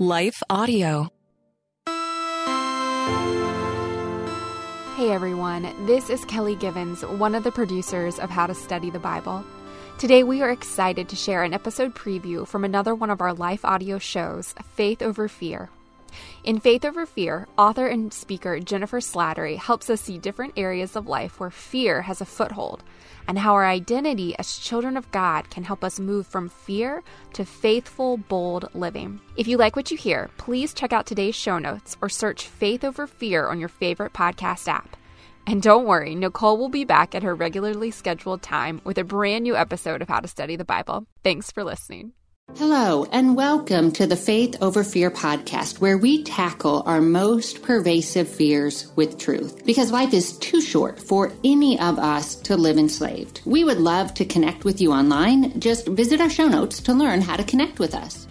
Life Audio. Hey everyone, this is Kelly Givens, one of the producers of How to Study the Bible. Today we are excited to share an episode preview from another one of our life audio shows, Faith Over Fear. In Faith Over Fear, author and speaker Jennifer Slattery helps us see different areas of life where fear has a foothold and how our identity as children of God can help us move from fear to faithful, bold living. If you like what you hear, please check out today's show notes or search Faith Over Fear on your favorite podcast app. And don't worry, Nicole will be back at her regularly scheduled time with a brand new episode of How to Study the Bible. Thanks for listening. Hello, and welcome to the Faith Over Fear podcast, where we tackle our most pervasive fears with truth. Because life is too short for any of us to live enslaved. We would love to connect with you online. Just visit our show notes to learn how to connect with us.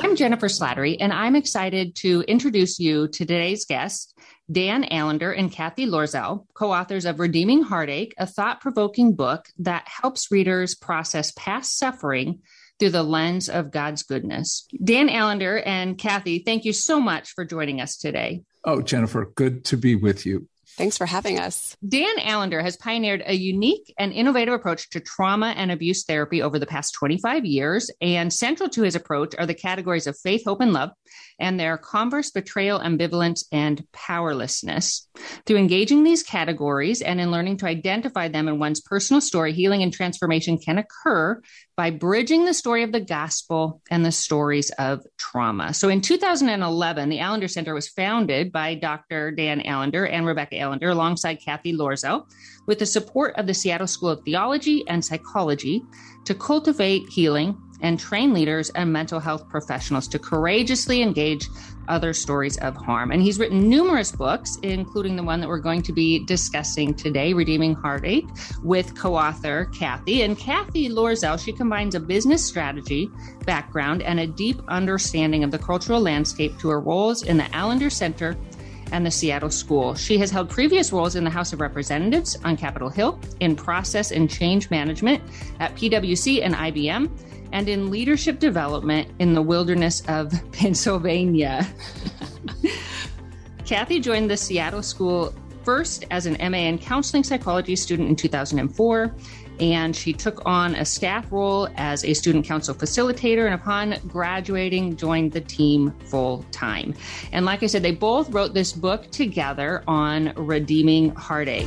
I'm Jennifer Slattery, and I'm excited to introduce you to today's guest, Dan Allender and Kathy Loerzel, co authors of Redeeming Heartache, a thought provoking book that helps readers process past suffering through the lens of God's goodness. Dan Allender and Kathy, thank you so much for joining us today. Oh, Jennifer, good to be with you. Thanks for having us. Dan Allender has pioneered a unique and innovative approach to trauma and abuse therapy over the past 25 years. And central to his approach are the categories of faith, hope, and love, and their converse betrayal, ambivalence, and powerlessness. Through engaging these categories and in learning to identify them in one's personal story, healing and transformation can occur by bridging the story of the gospel and the stories of trauma. So in 2011, the Allender Center was founded by Dr. Dan Allender and Rebecca Allender alongside Kathy Loerzel with the support of the Seattle School of Theology and Psychology to cultivate healing and train leaders and mental health professionals to courageously engage other stories of harm. And he's written numerous books, including the one that we're going to be discussing today, Redeeming Heartache, with co author Kathy. And Kathy Loerzel, she combines a business strategy background and a deep understanding of the cultural landscape to her roles in the Allender Center and the Seattle School. She has held previous roles in the House of Representatives on Capitol Hill, in process and change management at PwC and IBM, and in leadership development in the wilderness of Pennsylvania. Kathy joined the Seattle School first as an MA in counseling psychology student in 2004 and she took on a staff role as a student council facilitator and upon graduating joined the team full time and like i said they both wrote this book together on redeeming heartache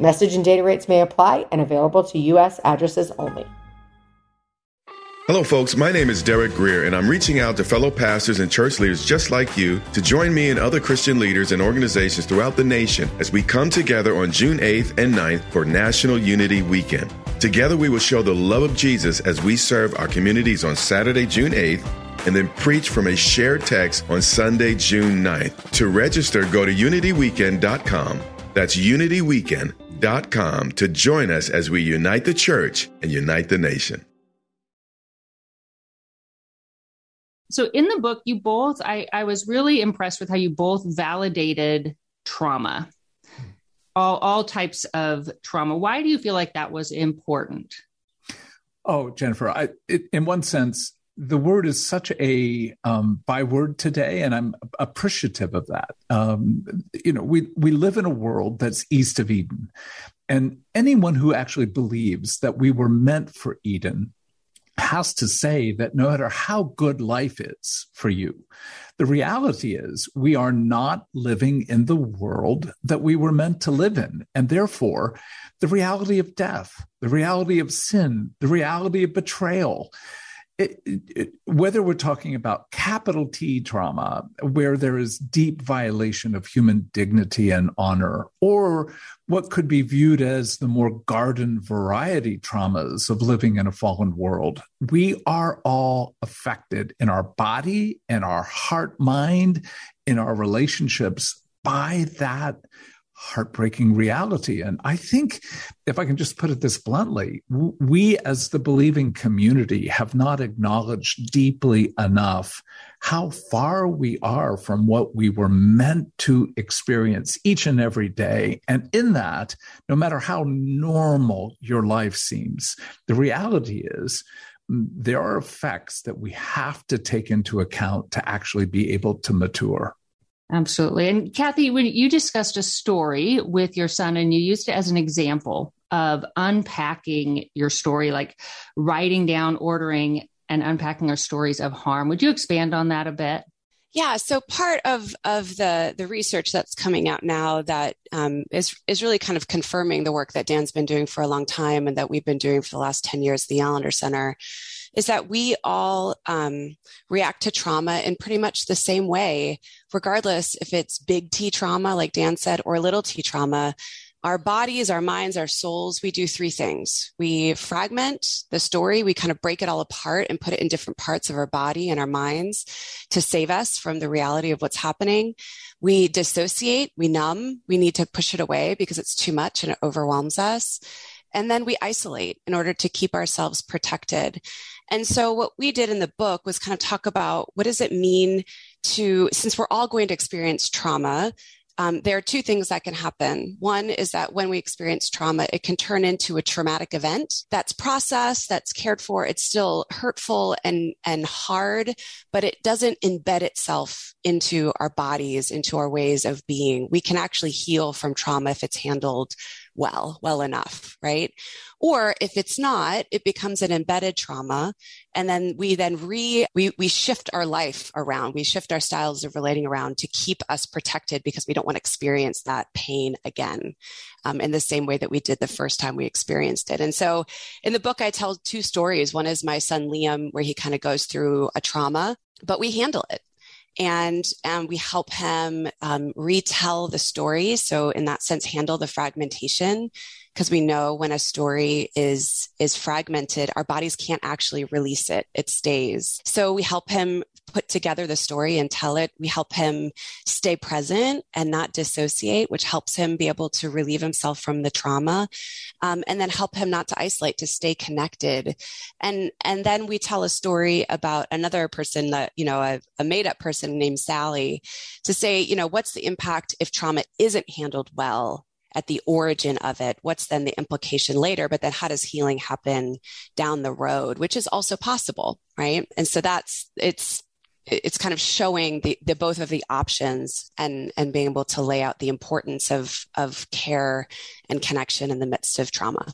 Message and data rates may apply and available to U.S. addresses only. Hello, folks. My name is Derek Grier, and I'm reaching out to fellow pastors and church leaders just like you to join me and other Christian leaders and organizations throughout the nation as we come together on June 8th and 9th for National Unity Weekend. Together, we will show the love of Jesus as we serve our communities on Saturday, June 8th, and then preach from a shared text on Sunday, June 9th. To register, go to unityweekend.com. That's unityweekend.com to join us as we unite the church and unite the nation. so in the book you both I, I was really impressed with how you both validated trauma. All all types of trauma. Why do you feel like that was important? Oh jennifer I, it, in one sense the word is such a um, byword today, and I'm appreciative of that. Um, you know, we we live in a world that's east of Eden, And anyone who actually believes that we were meant for Eden has to say that no matter how good life is for you, the reality is we are not living in the world that we were meant to live in. And therefore, the reality of death, the reality of sin, the reality of betrayal, whether we're talking about capital T trauma, where there is deep violation of human dignity and honor, or what could be viewed as the more garden variety traumas of living in a fallen world, we are all affected in our body, in our heart, mind, in our relationships by that heartbreaking reality. And I think, if I can just put it this bluntly, we as the believing community have not acknowledged deeply enough how far we are from what we were meant to experience each and every day. And in that, no matter how normal your life seems, the reality is mm, there are effects that we have to take into account to actually be able to mature. Absolutely. And Kathy, when you discussed a story with your son and you used it as an example of unpacking your story, like writing down, ordering, and unpacking our stories of harm, would you expand on that a bit? Yeah, so part of of the the research that's coming out now that um, is is really kind of confirming the work that Dan's been doing for a long time and that we've been doing for the last ten years, the Allender Center, is that we all um, react to trauma in pretty much the same way, regardless if it's big T trauma, like Dan said, or little T trauma. Our bodies, our minds, our souls, we do three things. We fragment the story. We kind of break it all apart and put it in different parts of our body and our minds to save us from the reality of what's happening. We dissociate, we numb, we need to push it away because it's too much and it overwhelms us. And then we isolate in order to keep ourselves protected. And so what we did in the book was kind of talk about what does it mean to, since we're all going to experience trauma, um, there are two things that can happen. One is that when we experience trauma, it can turn into a traumatic event that's processed, that's cared for. It's still hurtful and, and hard, but it doesn't embed itself into our bodies, into our ways of being. We can actually heal from trauma if it's handled well, well enough, right? Or if it's not, it becomes an embedded trauma. And then we then re, we, we shift our life around. We shift our styles of relating around to keep us protected because we don't want to experience that pain again um, in the same way that we did the first time we experienced it. And so in the book, I tell two stories. One is my son Liam, where he kind of goes through a trauma, but we handle it and um, we help him um, retell the story. So, in that sense, handle the fragmentation because we know when a story is is fragmented our bodies can't actually release it it stays so we help him put together the story and tell it we help him stay present and not dissociate which helps him be able to relieve himself from the trauma um, and then help him not to isolate to stay connected. And and then we tell a story about another person that you know a, a made up person named sally to say you know what's the impact if trauma isn't handled well at the origin of it? What's then the implication later? But then how does healing happen down the road which is also possible right? And so that's it's it's kind of showing the, the both of the options and and being able to lay out the importance of of care and connection in the midst of trauma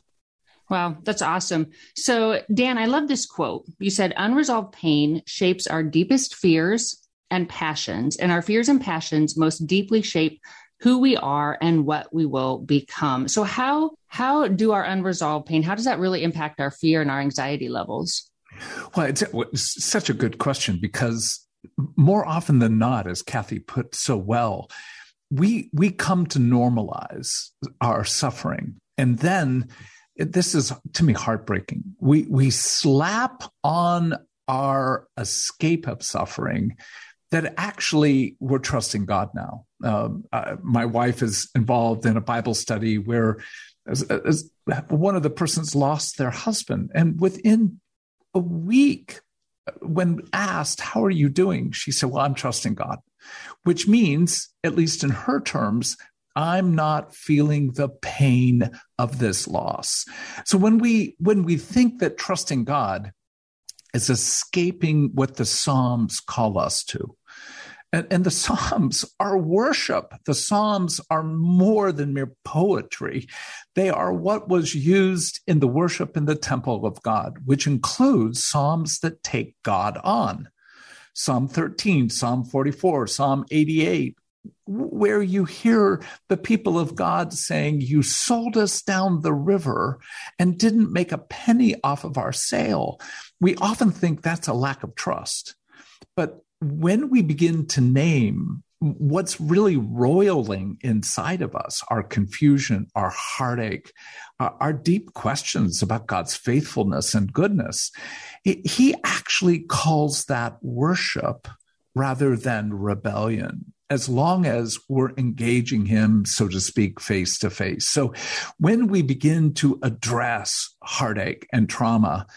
Wow, that's awesome. So, Dan, I love this quote. You said, Unresolved pain shapes our deepest fears and passions, and our fears and passions most deeply shape who we are and what we will become. So how how do our unresolved pain how does that really impact our fear and our anxiety levels? Well, it's, it's such a good question because more often than not, as Kathy put so well, we we come to normalize our suffering, and then this is to me heartbreaking. We we slap on our escape of suffering that actually we're trusting God now. Um, uh, my wife is involved in a Bible study where as, as one of the persons lost their husband, and within a week, when asked, How are you doing? She said, Well, I'm trusting God, which means, at least in her terms, I'm not feeling the pain of this loss. So when we when we think that trusting God is escaping what the Psalms call us to, And, and, the Psalms are worship. The Psalms are more than mere poetry. They are what was used in the worship in the temple of God, which includes Psalms that take God on. Psalm 13, Psalm 44, Psalm 88, where you hear the people of God saying, You sold us down the river and didn't make a penny off of our sale. We often think that's a lack of trust. But when we begin to name what's really roiling inside of us our confusion, our heartache, our, deep questions about God's faithfulness and goodness he actually calls that worship rather than rebellion as long as we're engaging him, so to speak, face to face. So when we begin to address heartache and trauma,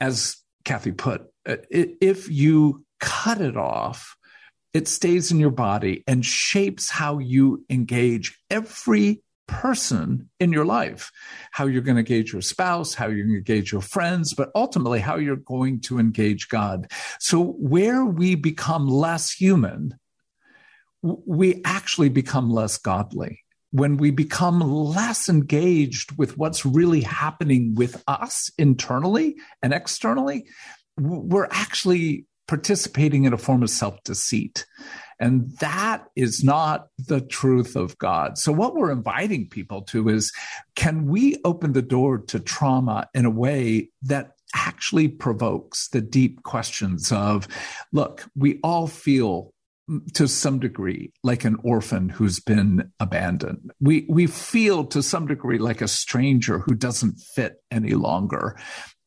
as Kathy put, if you cut it off, it stays in your body and shapes how you engage every person in your life, how you're going to engage your spouse, how you're going to engage your friends, but ultimately how you're going to engage God. So where we become less human, we actually become less godly. When we become less engaged with what's really happening with us internally and externally, we're actually participating in a form of self deceit. And that is not the truth of God. So, what we're inviting people to is can we open the door to trauma in a way that actually provokes the deep questions of look, we all feel mm, to some degree like an orphan who's been abandoned. We we feel to some degree like a stranger who doesn't fit any longer.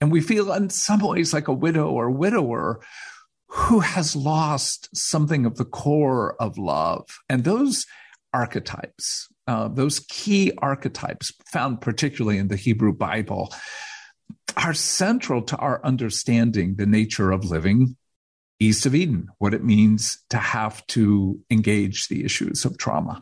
And we feel in some ways like a widow or widower who has lost something of the core of love. And those archetypes, uh, those key archetypes found particularly in the Hebrew Bible, are central to our understanding the nature of living east of Eden, what it means to have to engage the issues of trauma.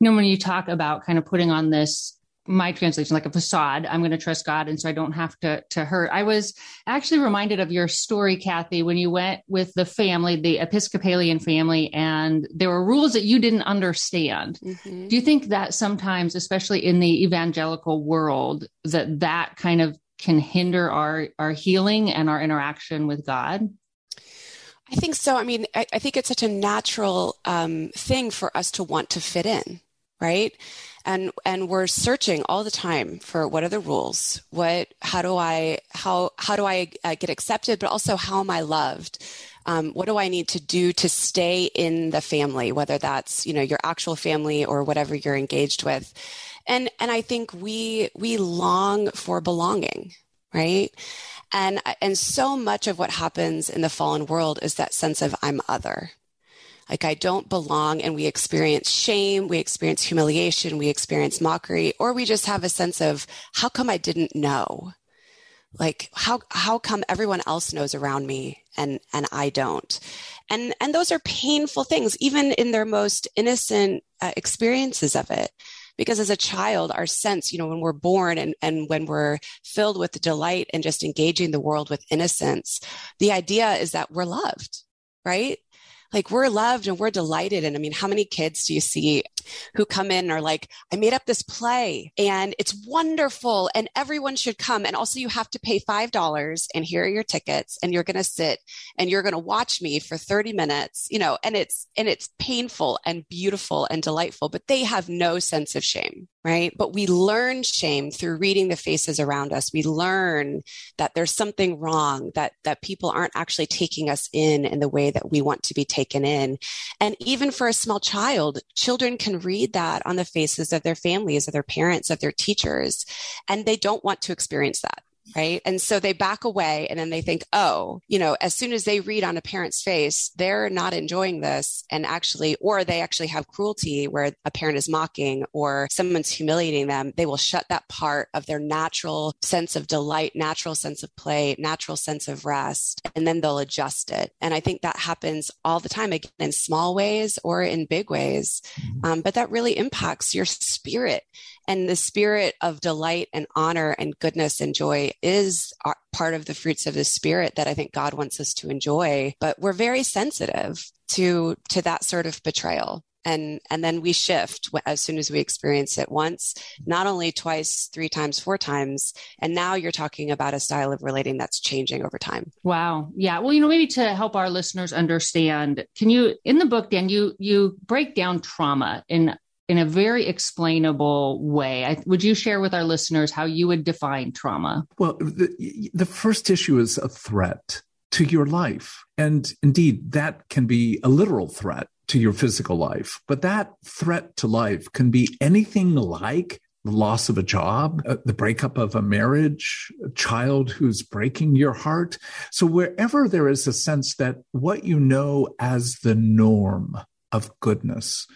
You know, when you talk about kind of putting on this my translation like a facade i'm going to trust god and so i don't have to to hurt i was actually reminded of your story kathy when you went with the family the episcopalian family and there were rules that you didn't understand mm-hmm. do you think that sometimes especially in the evangelical world that that kind of can hinder our our healing and our interaction with god I think so. I mean, I, I think it's such a natural um, thing for us to want to fit in, right? And and we're searching all the time for what are the rules? What how do i how how do i uh, get accepted? But also how am i loved? Um, what do i need to do to stay in the family whether that's you know your actual family or whatever you're engaged with? And and i think we we long for belonging right? And and so much of what happens in the fallen world is that sense of i'm other like I don't belong and we experience shame, we experience humiliation, we experience mockery, or we just have a sense of how come I didn't know? Like how how come everyone else knows around me and and I don't? And and those are painful things even in their most innocent uh, experiences of it because as a child our sense you know when we're born and, and when we're filled with delight and just engaging the world with innocence the idea is that we're loved right like we're loved and we're delighted. And I mean, how many kids do you see who come in and are like, I made up this play and it's wonderful and everyone should come. And also you have to pay $5 and here are your tickets and you're going to sit and you're going to watch me for 30 minutes, you know, and it's, and it's painful and beautiful and delightful, but they have no sense of shame right? But we learn shame through reading the faces around us. We learn that there's something wrong, that, that people aren't actually taking us in in the way that we want to be taken in. And even for a small child, children can read that on the faces of their families, of their parents, of their teachers, and they don't want to experience that right? And so they back away and then they think, oh, you know, as soon as they read on a parent's face, they're not enjoying this. And actually, or they actually have cruelty where a parent is mocking or someone's humiliating them, they will shut that part of their natural sense of delight, natural sense of play, natural sense of rest, and then they'll adjust it. And I think that happens all the time, again, in small ways or in big ways. Mm-hmm. Um, but that really impacts your spirit And the spirit of delight and honor and goodness and joy is part of the fruits of the spirit that I think God wants us to enjoy. But we're very sensitive to, to that sort of betrayal. And and then we shift as soon as we experience it once not only twice three times four times. And now you're talking about a style of relating that's changing over time. Wow. Yeah. Well you know maybe to help our listeners understand can you in the book dan you you break down trauma in in a very explainable way. I, would you share with our listeners how you would define trauma? Well, the, the first issue is a threat to your life. And indeed, that can be a literal threat to your physical life. But that threat to life can be anything like the loss of a job, uh, the breakup of a marriage, a child who's breaking your heart. So wherever there is a sense that what you know as the norm of goodness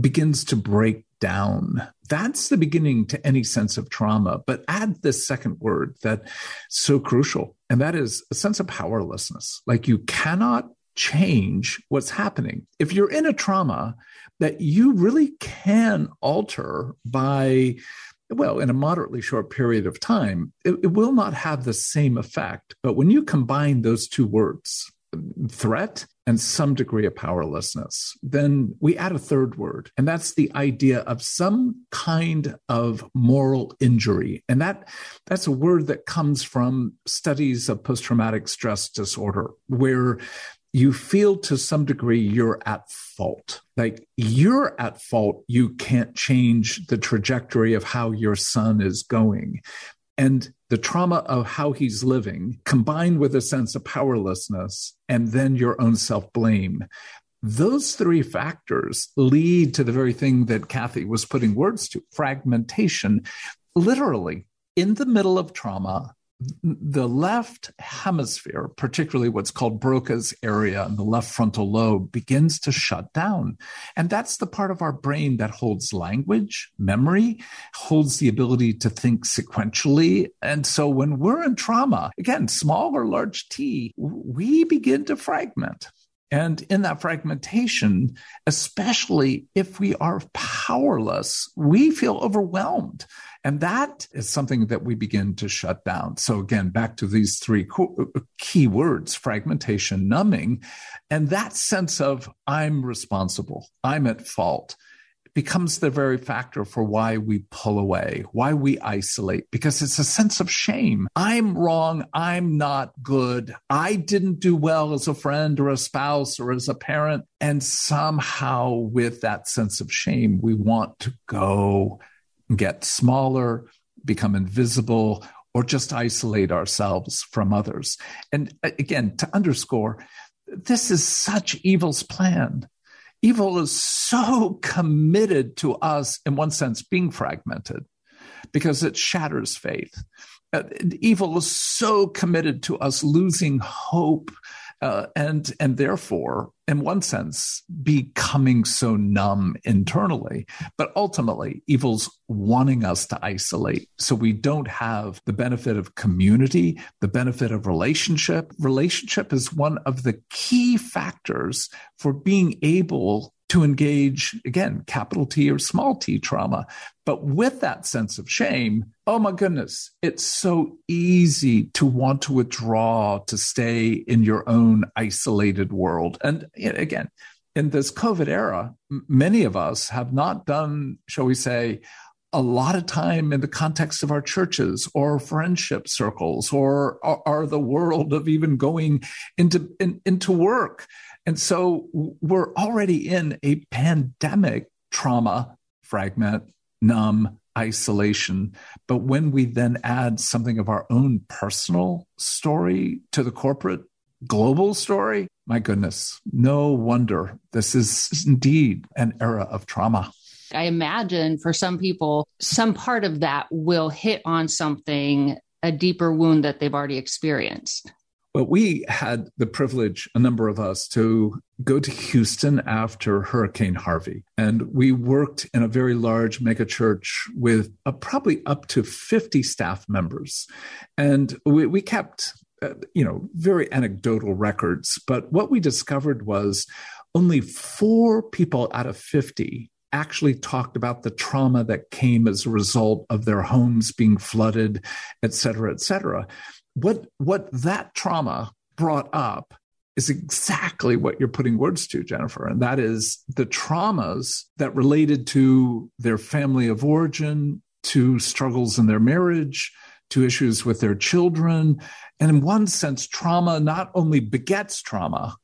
begins to break down, that's the beginning to any sense of trauma. But add this second word that's so crucial, and that is a sense of powerlessness. Like you cannot change what's happening. If you're in a trauma that you really can alter by, well, in a moderately short period of time, it, it will not have the same effect. But when you combine those two words, threat and some degree of powerlessness. Then we add a third word, and that's the idea of some kind of moral injury. And that that's a word that comes from studies of post-traumatic stress disorder, where you feel to some degree you're at fault. Like you're at fault. You can't change the trajectory of how your son is going. And the trauma of how he's living, combined with a sense of powerlessness, and then your own self blame. Those three factors lead to the very thing that Kathy was putting words to fragmentation. Literally, in the middle of trauma, the left hemisphere, particularly what's called Broca's area and the left frontal lobe, begins to shut down. And that's the part of our brain that holds language, memory, holds the ability to think sequentially. And so when we're in trauma, again, small or large t, we begin to fragment. And in that fragmentation, especially if we are powerless, we feel overwhelmed. And that is something that we begin to shut down. So again, back to these three key words, fragmentation, numbing, and that sense of I'm responsible, I'm at fault becomes the very factor for why we pull away, why we isolate, because it's a sense of shame. I'm wrong. I'm not good. I didn't do well as a friend or a spouse or as a parent. And somehow, with that sense of shame, we want to go get smaller, become invisible, or just isolate ourselves from others. And uh, again, to underscore, this is such evil's plan. Evil is so committed to us, in one sense, being fragmented because it shatters faith. Uh, evil is so committed to us losing hope uh, and and therefore, in one sense, becoming so numb internally. But ultimately, evil's wanting us to isolate, so we don't have the benefit of community, the benefit of relationship. Relationship is one of the key factors for being able to engage, again, capital T or small t trauma. But with that sense of shame, oh my goodness, it's so easy to want to withdraw, to stay in your own isolated world. And again, in this COVID era, many of us have not done, shall we say, a lot of time in the context of our churches or friendship circles or, the world of even going into in, into work and so we're already in a pandemic trauma, fragment, numb, isolation. But when we then add something of our own personal story to the corporate global story, my goodness, no wonder this is indeed an era of trauma. I imagine for some people, some part of that will hit on something, a deeper wound that they've already experienced. Well, we had the privilege, a number of us, to go to Houston after Hurricane Harvey. And we worked in a very large megachurch with uh, probably up to 50 staff members. And we, we kept, uh, you know, very anecdotal records. But what we discovered was only four people out of 50 actually talked about the trauma that came as a result of their homes being flooded, et cetera, et cetera. What, what that trauma brought up is exactly what you're putting words to, Jennifer. And that is the traumas that related to their family of origin, to struggles in their marriage, to issues with their children. And in one sense, trauma not only begets trauma,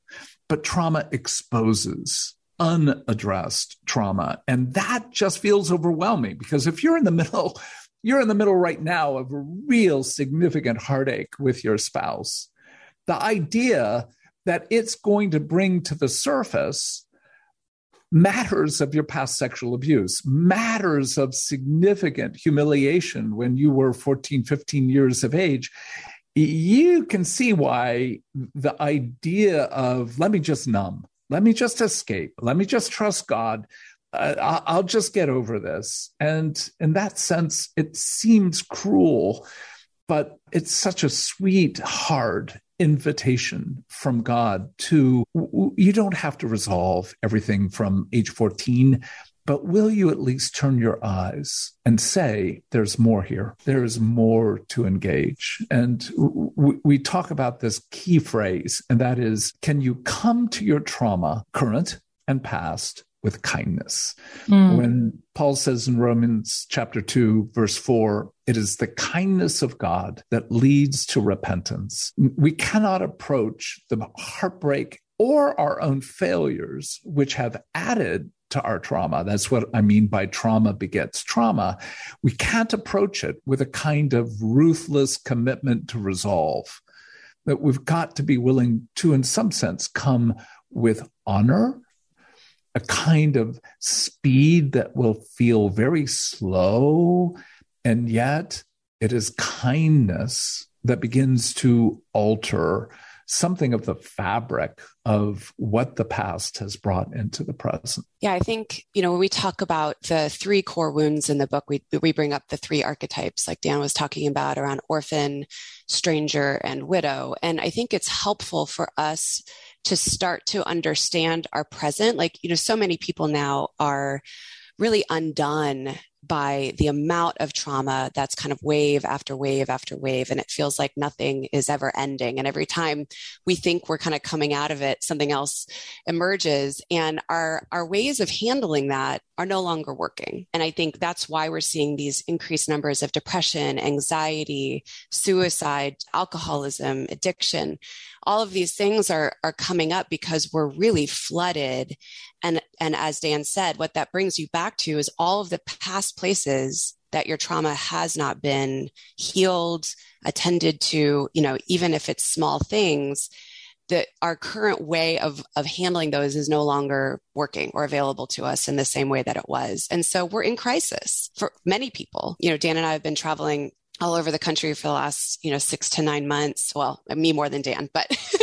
but trauma exposes unaddressed trauma. And that just feels overwhelming because if you're in the middle, you're in the middle right now of a real significant heartache with your spouse. The idea that it's going to bring to the surface matters of your past sexual abuse, matters of significant humiliation when you were 14, 15 years of age, you can see why the idea of let me just numb, let me just escape, let me just trust God. Uh, I'll just get over this. And in that sense, it seems cruel, but it's such a sweet, hard invitation from God to you don't have to resolve everything from age 14 but will you at least turn your eyes and say, there's more here? There is more to engage. And we talk about this key phrase, and that is can you come to your trauma, current and past, with kindness. Mm. When Paul says in Romans chapter 2, verse 4, it is the kindness of God that leads to repentance. We cannot approach the heartbreak or our own failures, which have added to our trauma. That's what I mean by trauma begets trauma. We can't approach it with a kind of ruthless commitment to resolve. That we've got to be willing to, in some sense, come with honor a kind of speed that will feel very slow. And yet it is kindness that begins to alter something of the fabric of what the past has brought into the present. Yeah, I think, you know, when we talk about the three core wounds in the book, we, we bring up the three archetypes, like Dan was talking about around orphan, stranger, and widow. And I think it's helpful for us to start to understand our present. Like, you know, so many people now are really undone by the amount of trauma that's kind of wave after wave after wave. And it feels like nothing is ever ending. And every time we think we're kind of coming out of it, something else emerges. And our, our ways of handling that are no longer working. And I think that's why we're seeing these increased numbers of depression, anxiety, suicide, alcoholism, addiction. All of these things are, are coming up because we're really flooded. And, and as Dan said, what that brings you back to is all of the past places that your trauma has not been healed, attended to, you know, even if it's small things, that our current way of of handling those is no longer working or available to us in the same way that it was. And so we're in crisis for many people. You know, Dan and I have been traveling all over the country for the last, you know, six to nine months. Well, me more than Dan, but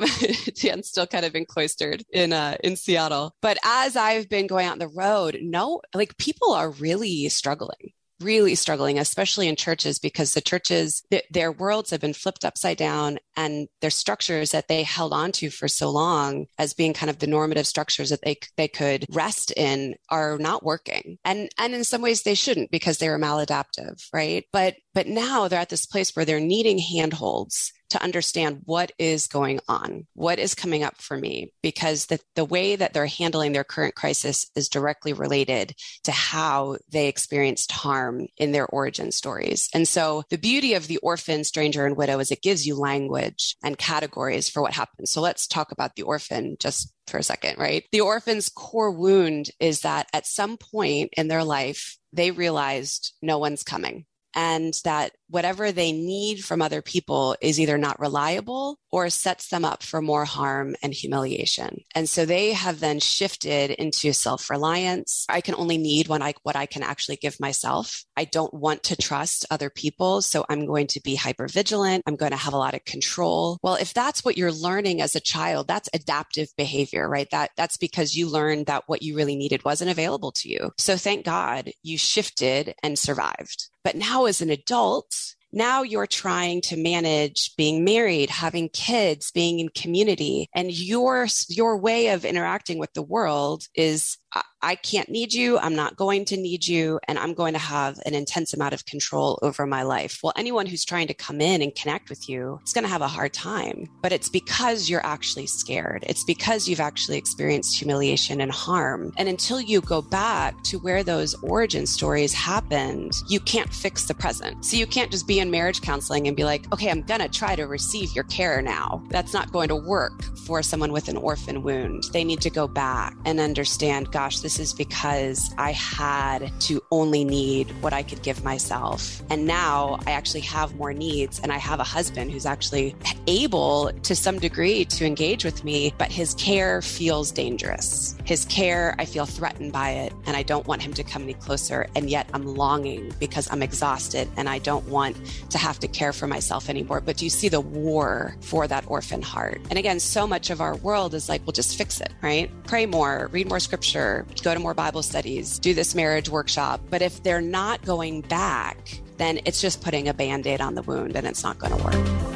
Dan's still kind of been cloistered in uh, in Seattle. But as I've been going out on the road, no, like people are really struggling really struggling, especially in churches, because the churches, th- their worlds have been flipped upside down and their structures that they held on to for so long as being kind of the normative structures that they, they could rest in are not working. And, and in some ways they shouldn't because they were maladaptive, right? But, but now they're at this place where they're needing handholds to understand what is going on, what is coming up for me, because the, the way that they're handling their current crisis is directly related to how they experienced harm in their origin stories. And so the beauty of the orphan, stranger, and widow is it gives you language and categories for what happens. So let's talk about the orphan just for a second, right? The orphan's core wound is that at some point in their life, they realized no one's coming and that whatever they need from other people is either not reliable or sets them up for more harm and humiliation. And so they have then shifted into self-reliance. I can only need what I, what I can actually give myself. I don't want to trust other people. So I'm going to be hyper vigilant. I'm going to have a lot of control. Well, if that's what you're learning as a child, that's adaptive behavior, right? That, that's because you learned that what you really needed wasn't available to you. So thank God you shifted and survived. But now as an adult, now you're trying to manage being married, having kids, being in community, and your your way of interacting with the world is uh, I can't need you. I'm not going to need you. And I'm going to have an intense amount of control over my life. Well, anyone who's trying to come in and connect with you is going to have a hard time. But it's because you're actually scared. It's because you've actually experienced humiliation and harm. And until you go back to where those origin stories happened, you can't fix the present. So you can't just be in marriage counseling and be like, okay, I'm going to try to receive your care now. That's not going to work for someone with an orphan wound. They need to go back and understand, gosh, is because I had to only need what I could give myself. And now I actually have more needs and I have a husband who's actually able to some degree to engage with me, but his care feels dangerous. His care, I feel threatened by it and I don't want him to come any closer. And yet I'm longing because I'm exhausted and I don't want to have to care for myself anymore. But do you see the war for that orphan heart? And again, so much of our world is like, well, just fix it, right? Pray more, read more scripture, go to more Bible studies, do this marriage workshop. But if they're not going back, then it's just putting a band aid on the wound and it's not going to work.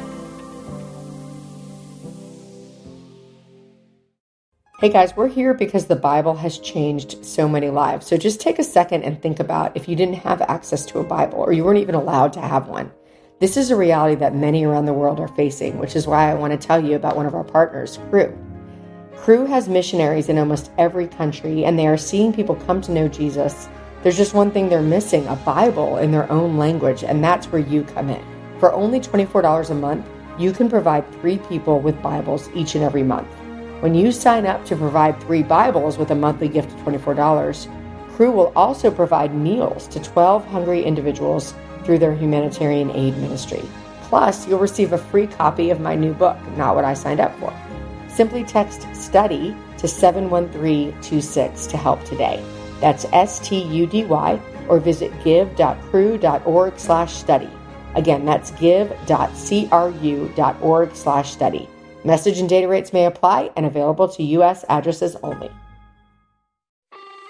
Hey guys, we're here because the Bible has changed so many lives. So just take a second and think about if you didn't have access to a Bible or you weren't even allowed to have one. This is a reality that many around the world are facing, which is why I want to tell you about one of our partners, Cru. Cru has missionaries in almost every country, and they are seeing people come to know Jesus. There's just one thing they're missing a Bible in their own language, and that's where you come in. For only $24 a month, you can provide three people with Bibles each and every month. When you sign up to provide three Bibles with a monthly gift of $24, Cru will also provide meals to 12 hungry individuals through their humanitarian aid ministry. Plus, you'll receive a free copy of my new book, Not What I Signed Up For. Simply text STUDY to 71326 to help today. That's S T U D Y or visit give.cru.org slash study. Again, that's give.cru.org slash study. Message and data rates may apply and available to U.S. addresses only.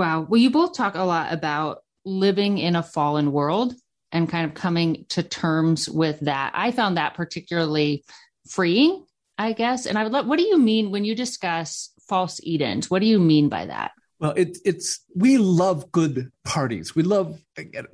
Wow. Well, you both talk a lot about living in a fallen world and kind of coming to terms with that. I found that particularly freeing, I guess. And I would love, what do you mean when you discuss false Edens? What do you mean by that? Well, it, it's we love good parties. We love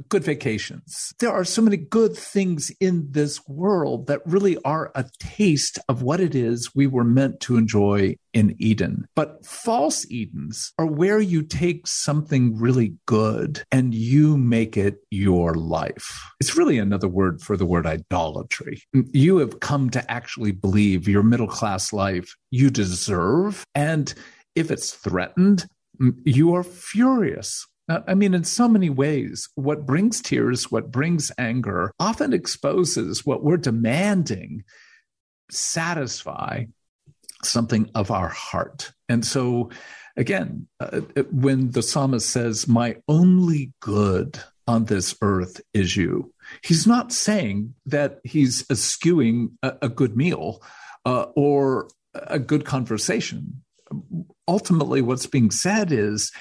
good vacations. There are so many good things in this world that really are a taste of what it is we were meant to enjoy in Eden. But false Edens are where you take something really good and you make it your life. It's really another word for the word idolatry. You have come to actually believe your middle class life you deserve. And if it's threatened, you are furious. I mean, in so many ways, what brings tears, what brings anger, often exposes what we're demanding satisfy something of our heart. And so, again, uh, when the psalmist says, My only good on this earth is you, he's not saying that he's eschewing a, a good meal uh, or a good conversation ultimately what's being said is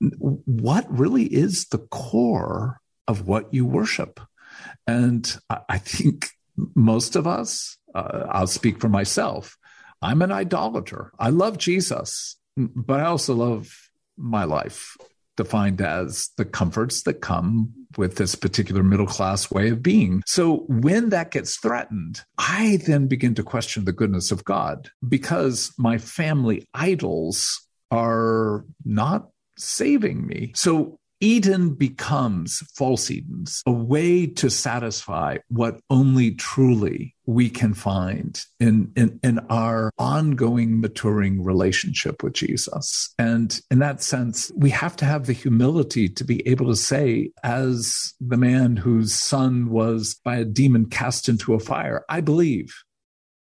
what really is the core of what you worship. And I think most of us, uh, I'll speak for myself, I'm an idolater. I love Jesus, but I also love my life, defined as the comforts that come with this particular middle class way of being. So when that gets threatened, I then begin to question the goodness of God because my family idols are not saving me. So Eden becomes false Edens, a way to satisfy what only truly we can find in, in, in, our ongoing maturing relationship with Jesus. And in that sense, we have to have the humility to be able to say, as the man whose son was by a demon cast into a fire, I believe,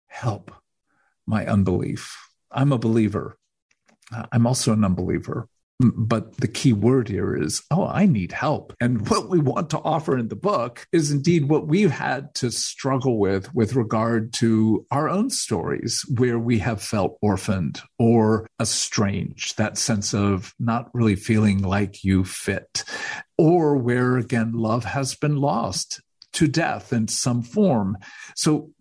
help my unbelief. I'm a believer I'm also an unbeliever. But the key word here is, oh, I need help. And what we want to offer in the book is indeed what we've had to struggle with with regard to our own stories where we have felt orphaned or estranged, that sense of not really feeling like you fit, or where again, love has been lost to death in some form. So,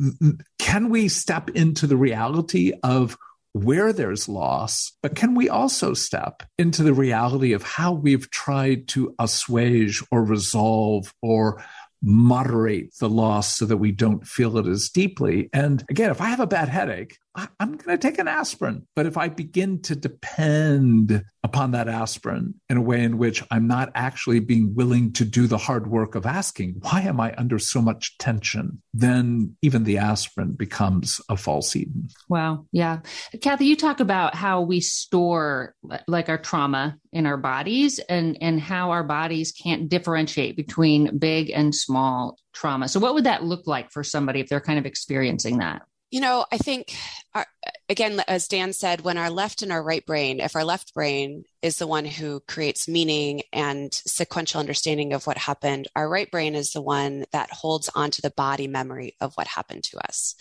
can we step into the reality of where there's loss, but can we also step into the reality of how we've tried to assuage or resolve or moderate the loss so that we don't feel it as deeply. And again, if I have a bad headache, I, am going to take an aspirin. But if I begin to depend upon that aspirin in a way in which I'm not actually being willing to do the hard work of asking, why am I under so much tension? Then even the aspirin becomes a false Eden. Wow. Yeah. Kathy, you talk about how we store like our trauma in our bodies and, and how our bodies can't differentiate between big and small trauma. So what would that look like for somebody if they're kind of experiencing that? You know, I think, our, again, as Dan said, when our left and our right brain, if our left brain is the one who creates meaning and sequential understanding of what happened, our right brain is the one that holds onto the body memory of what happened to us.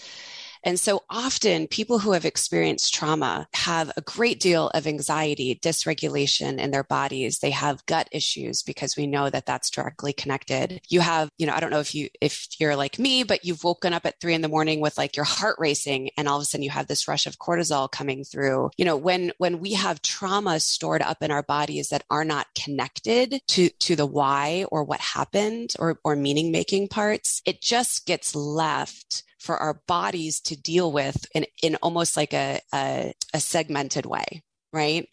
And so often people who have experienced trauma have a great deal of anxiety, dysregulation in their bodies. They have gut issues because we know that that's directly connected. You have, you know, I don't know if you, if you're like me, but you've woken up at three in the morning with like your heart racing and all of a sudden you have this rush of cortisol coming through. You know, when, when we have trauma stored up in our bodies that are not connected to, to the why or what happened or, or meaning making parts, it just gets left for our bodies to deal with in, in almost like a, a, a segmented way right?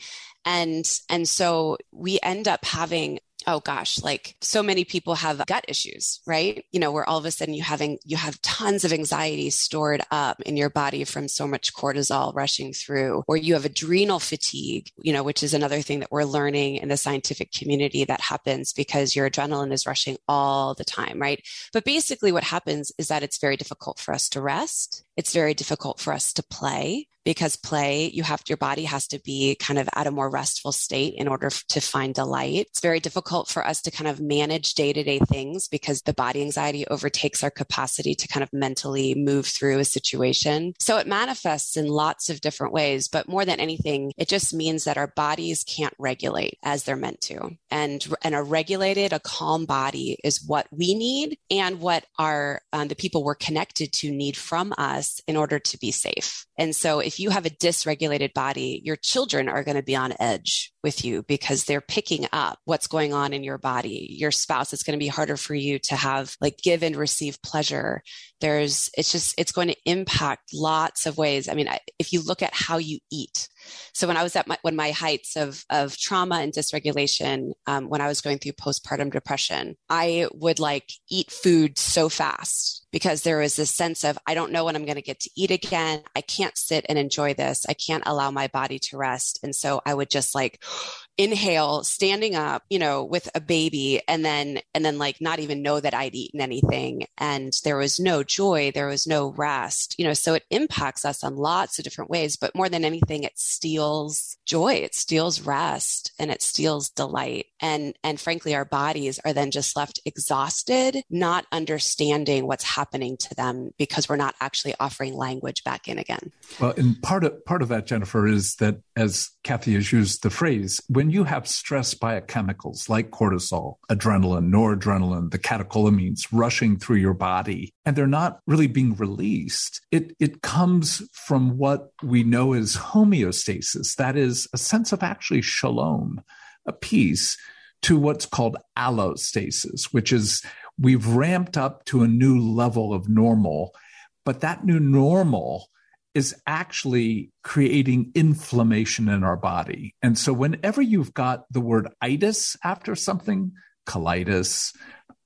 And and so we end up having oh gosh, like so many people have gut issues, right? You know, where all of a sudden you having you have tons of anxiety stored up in your body from so much cortisol rushing through, or you have adrenal fatigue, you know, which is another thing that we're learning in the scientific community that happens because your adrenaline is rushing all the time, right? But basically what happens is that it's very difficult for us to rest. It's very difficult for us to play because play, you have your body has to be kind of at a more restful state in order to find delight. It's very difficult for us to kind of manage day to day things because the body anxiety overtakes our capacity to kind of mentally move through a situation. So it manifests in lots of different ways, but more than anything, it just means that our bodies can't regulate as they're meant to. And, and a regulated, a calm body is what we need and what our, um, the people we're connected to need from us in order to be safe. And so if you have a dysregulated body, your children are going to be on edge with you because they're picking up what's going on in your body. Your spouse, it's going to be harder for you to have like give and receive pleasure. There's, it's just, it's going to impact lots of ways. I mean, if you look at how you eat, so when I was at my, when my heights of, of trauma and dysregulation, um, when I was going through postpartum depression, I would like eat food so fast because there was this sense of, I don't know when I'm going to get to eat again. I can't sit and enjoy this. I can't allow my body to rest. And so I would just like inhale standing up you know with a baby and then and then like not even know that i'd eaten anything and there was no joy there was no rest you know so it impacts us on lots of different ways but more than anything it steals joy it steals rest and it steals delight. And and frankly our bodies are then just left exhausted not understanding what's happening to them because we're not actually offering language back in again. Well and part of part of that jennifer is that as kathy has used the phrase when you have stress biochemicals like cortisol, adrenaline, noradrenaline, the catecholamines rushing through your body, and they're not really being released, it, it comes from what we know as homeostasis. That is a sense of actually shalom, a peace, to what's called allostasis, which is we've ramped up to a new level of normal, but that new normal is actually creating inflammation in our body. And so, whenever you've got the word itis after something, colitis,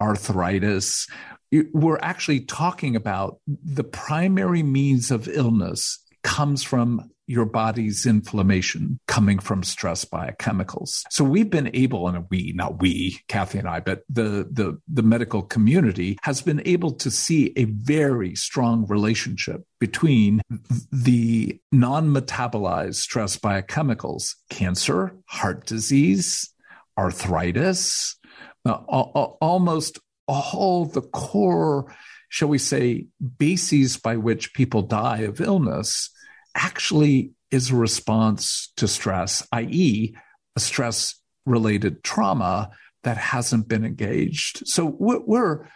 arthritis, we're actually talking about the primary means of illness comes from your body's inflammation coming from stress biochemicals. So we've been able, and we, not we, Kathy and I, but the, the, the medical community has been able to see a very strong relationship between the non metabolized stress biochemicals, cancer, heart disease, arthritis, uh, almost all the core, shall we say, bases by which people die of illness actually is a response to stress, i.e., a stress related trauma that hasn't been engaged. So we're,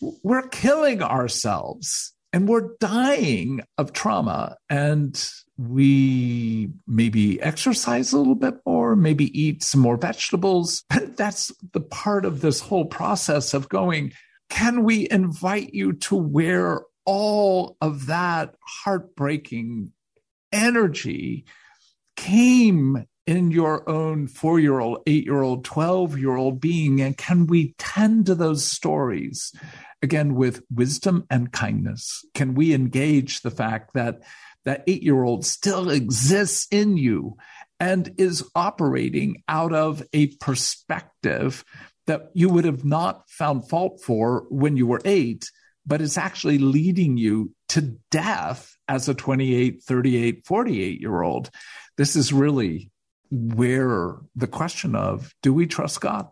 we're killing ourselves and we're dying of trauma and we maybe exercise a little bit more, maybe eat some more vegetables. but That's the part of this whole process of going, can we invite you to where all of that heartbreaking energy came in your own four year old, eight year old, 12 year old being? And can we tend to those stories again with wisdom and kindness? Can we engage the fact that that eight year old still exists in you and is operating out of a perspective that you would have not found fault for when you were eight, but it's actually leading you to death as a 28, 38, 48 year old. This is really where the question of do we trust God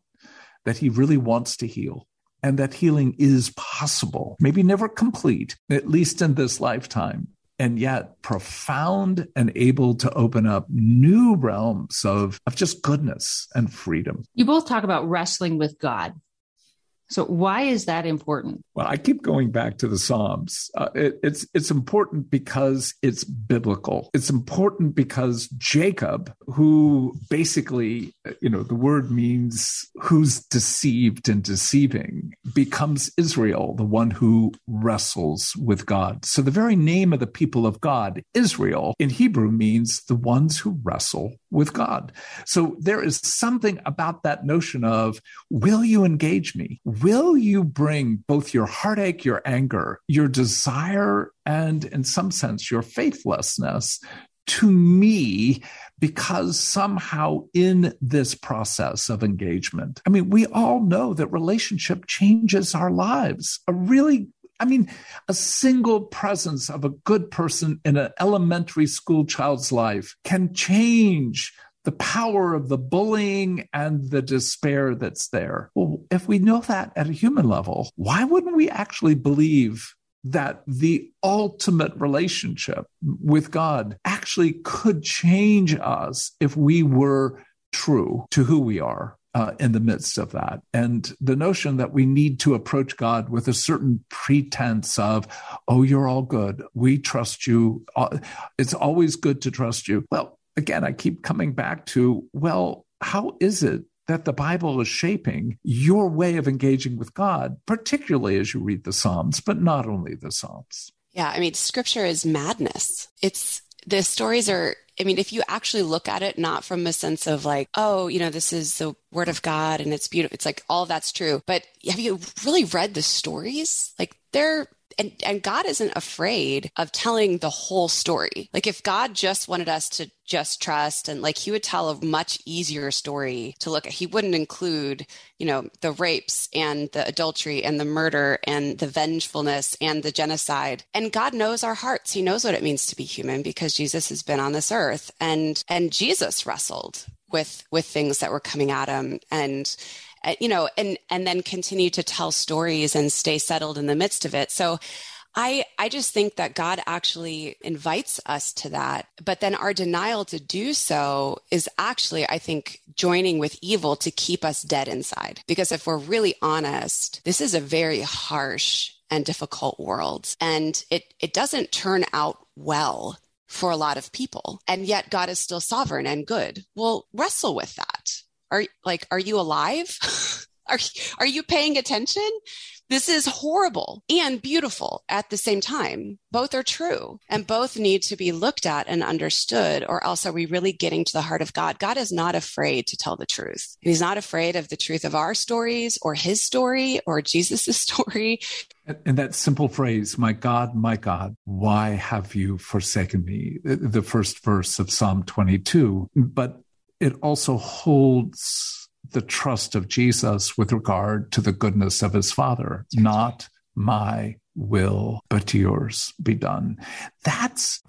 that He really wants to heal? And that healing is possible, maybe never complete, at least in this lifetime, and yet profound and able to open up new realms of, of just goodness and freedom. You both talk about wrestling with God. So why is that important? Well, I keep going back to the Psalms. Uh, it, it's it's important because it's biblical. It's important because Jacob, who basically, uh, you know, the word means who's deceived and deceiving, becomes Israel, the one who wrestles with God. So the very name of the people of God, Israel, in Hebrew means the ones who wrestle with God. So there is something about that notion of will you engage me? Will you bring both your heartache, your anger, your desire, and in some sense, your faithlessness to me because somehow in this process of engagement, I mean, we all know that relationship changes our lives. A really I mean, a single presence of a good person in an elementary school child's life can change the power of the bullying and the despair that's there. Well, if we know that at a human level, why wouldn't we actually believe that the ultimate relationship with God actually could change us if we were true to who we are uh, in the midst of that. And the notion that we need to approach God with a certain pretense of, oh, you're all good. We trust you. Uh, it's always good to trust you. Well, again, I keep coming back to, well, how is it that the Bible is shaping your way of engaging with God, particularly as you read the Psalms, but not only the Psalms? Yeah, I mean, scripture is madness. It's the stories are I mean, if you actually look at it, not from a sense of like, oh, you know, this is the word of God and it's beautiful. It's like all that's true. But have you really read the stories? Like they're and and God isn't afraid of telling the whole story. Like if God just wanted us to just trust and like he would tell a much easier story to look at. He wouldn't include, you know, the rapes and the adultery and the murder and the vengefulness and the genocide. And God knows our hearts. He knows what it means to be human because Jesus has been on this earth and and Jesus wrestled with with things that were coming at him and Uh, you know, and and then continue to tell stories and stay settled in the midst of it. So I I just think that God actually invites us to that, but then our denial to do so is actually I think joining with evil to keep us dead inside. Because if we're really honest, this is a very harsh and difficult world and it it doesn't turn out well for a lot of people. And yet God is still sovereign and good. Well, wrestle with that are like are you alive? Are are you paying attention? This is horrible and beautiful at the same time. Both are true and both need to be looked at and understood or else are we really getting to the heart of god? God is not afraid to tell the truth. He's not afraid of the truth of our stories or his story or jesus' story. And that simple phrase, my God, my God, why have you forsaken me? The first verse of Psalm 22. But it also holds the trust of Jesus with regard to the goodness of his Father, not my will, but yours be done. That's,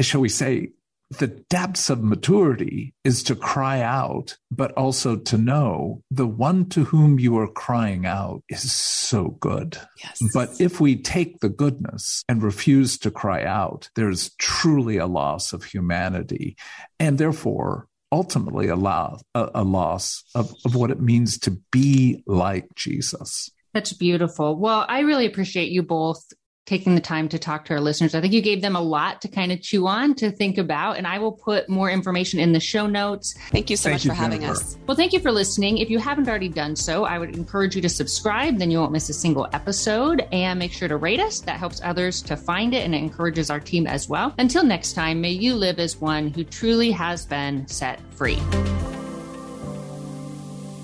shall we say, the depths of maturity is to cry out, but also to know the one to whom you are crying out is so good. Yes. But if we take the goodness and refuse to cry out, there's truly a loss of humanity and therefore ultimately a, loss, a, a loss of, of what it means to be like Jesus. That's beautiful. Well, I really appreciate you both taking the time to talk to our listeners. I think you gave them a lot to kind of chew on, to think about, and I will put more information in the show notes. Thank you so Thank much you, for having Jennifer. us. Well, thank you for listening. If you haven't already done so, I would encourage you to subscribe, then you won't miss a single episode, and make sure to rate us. That helps others to find it and it encourages our team as well. Until next time, may you live as one who truly has been set free.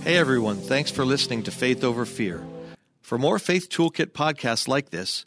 Hey everyone, thanks for listening to Faith Over Fear. For more Faith Toolkit podcasts like this,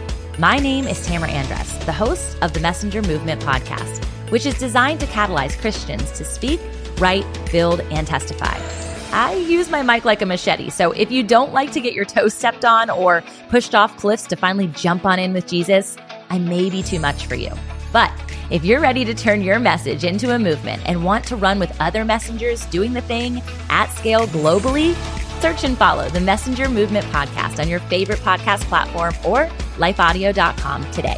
My name is Tamara Andress, the host of the Messenger Movement podcast, which is designed to catalyze Christians to speak, write, build, and testify. I use my mic like a machete, so if you don't like to get your toes stepped on or pushed off cliffs to finally jump on in with Jesus, I may be too much for you. But if you're ready to turn your message into a movement and want to run with other messengers doing the thing at scale globally, search and follow the Messenger Movement podcast on your favorite podcast platform or lifeaudio.com today.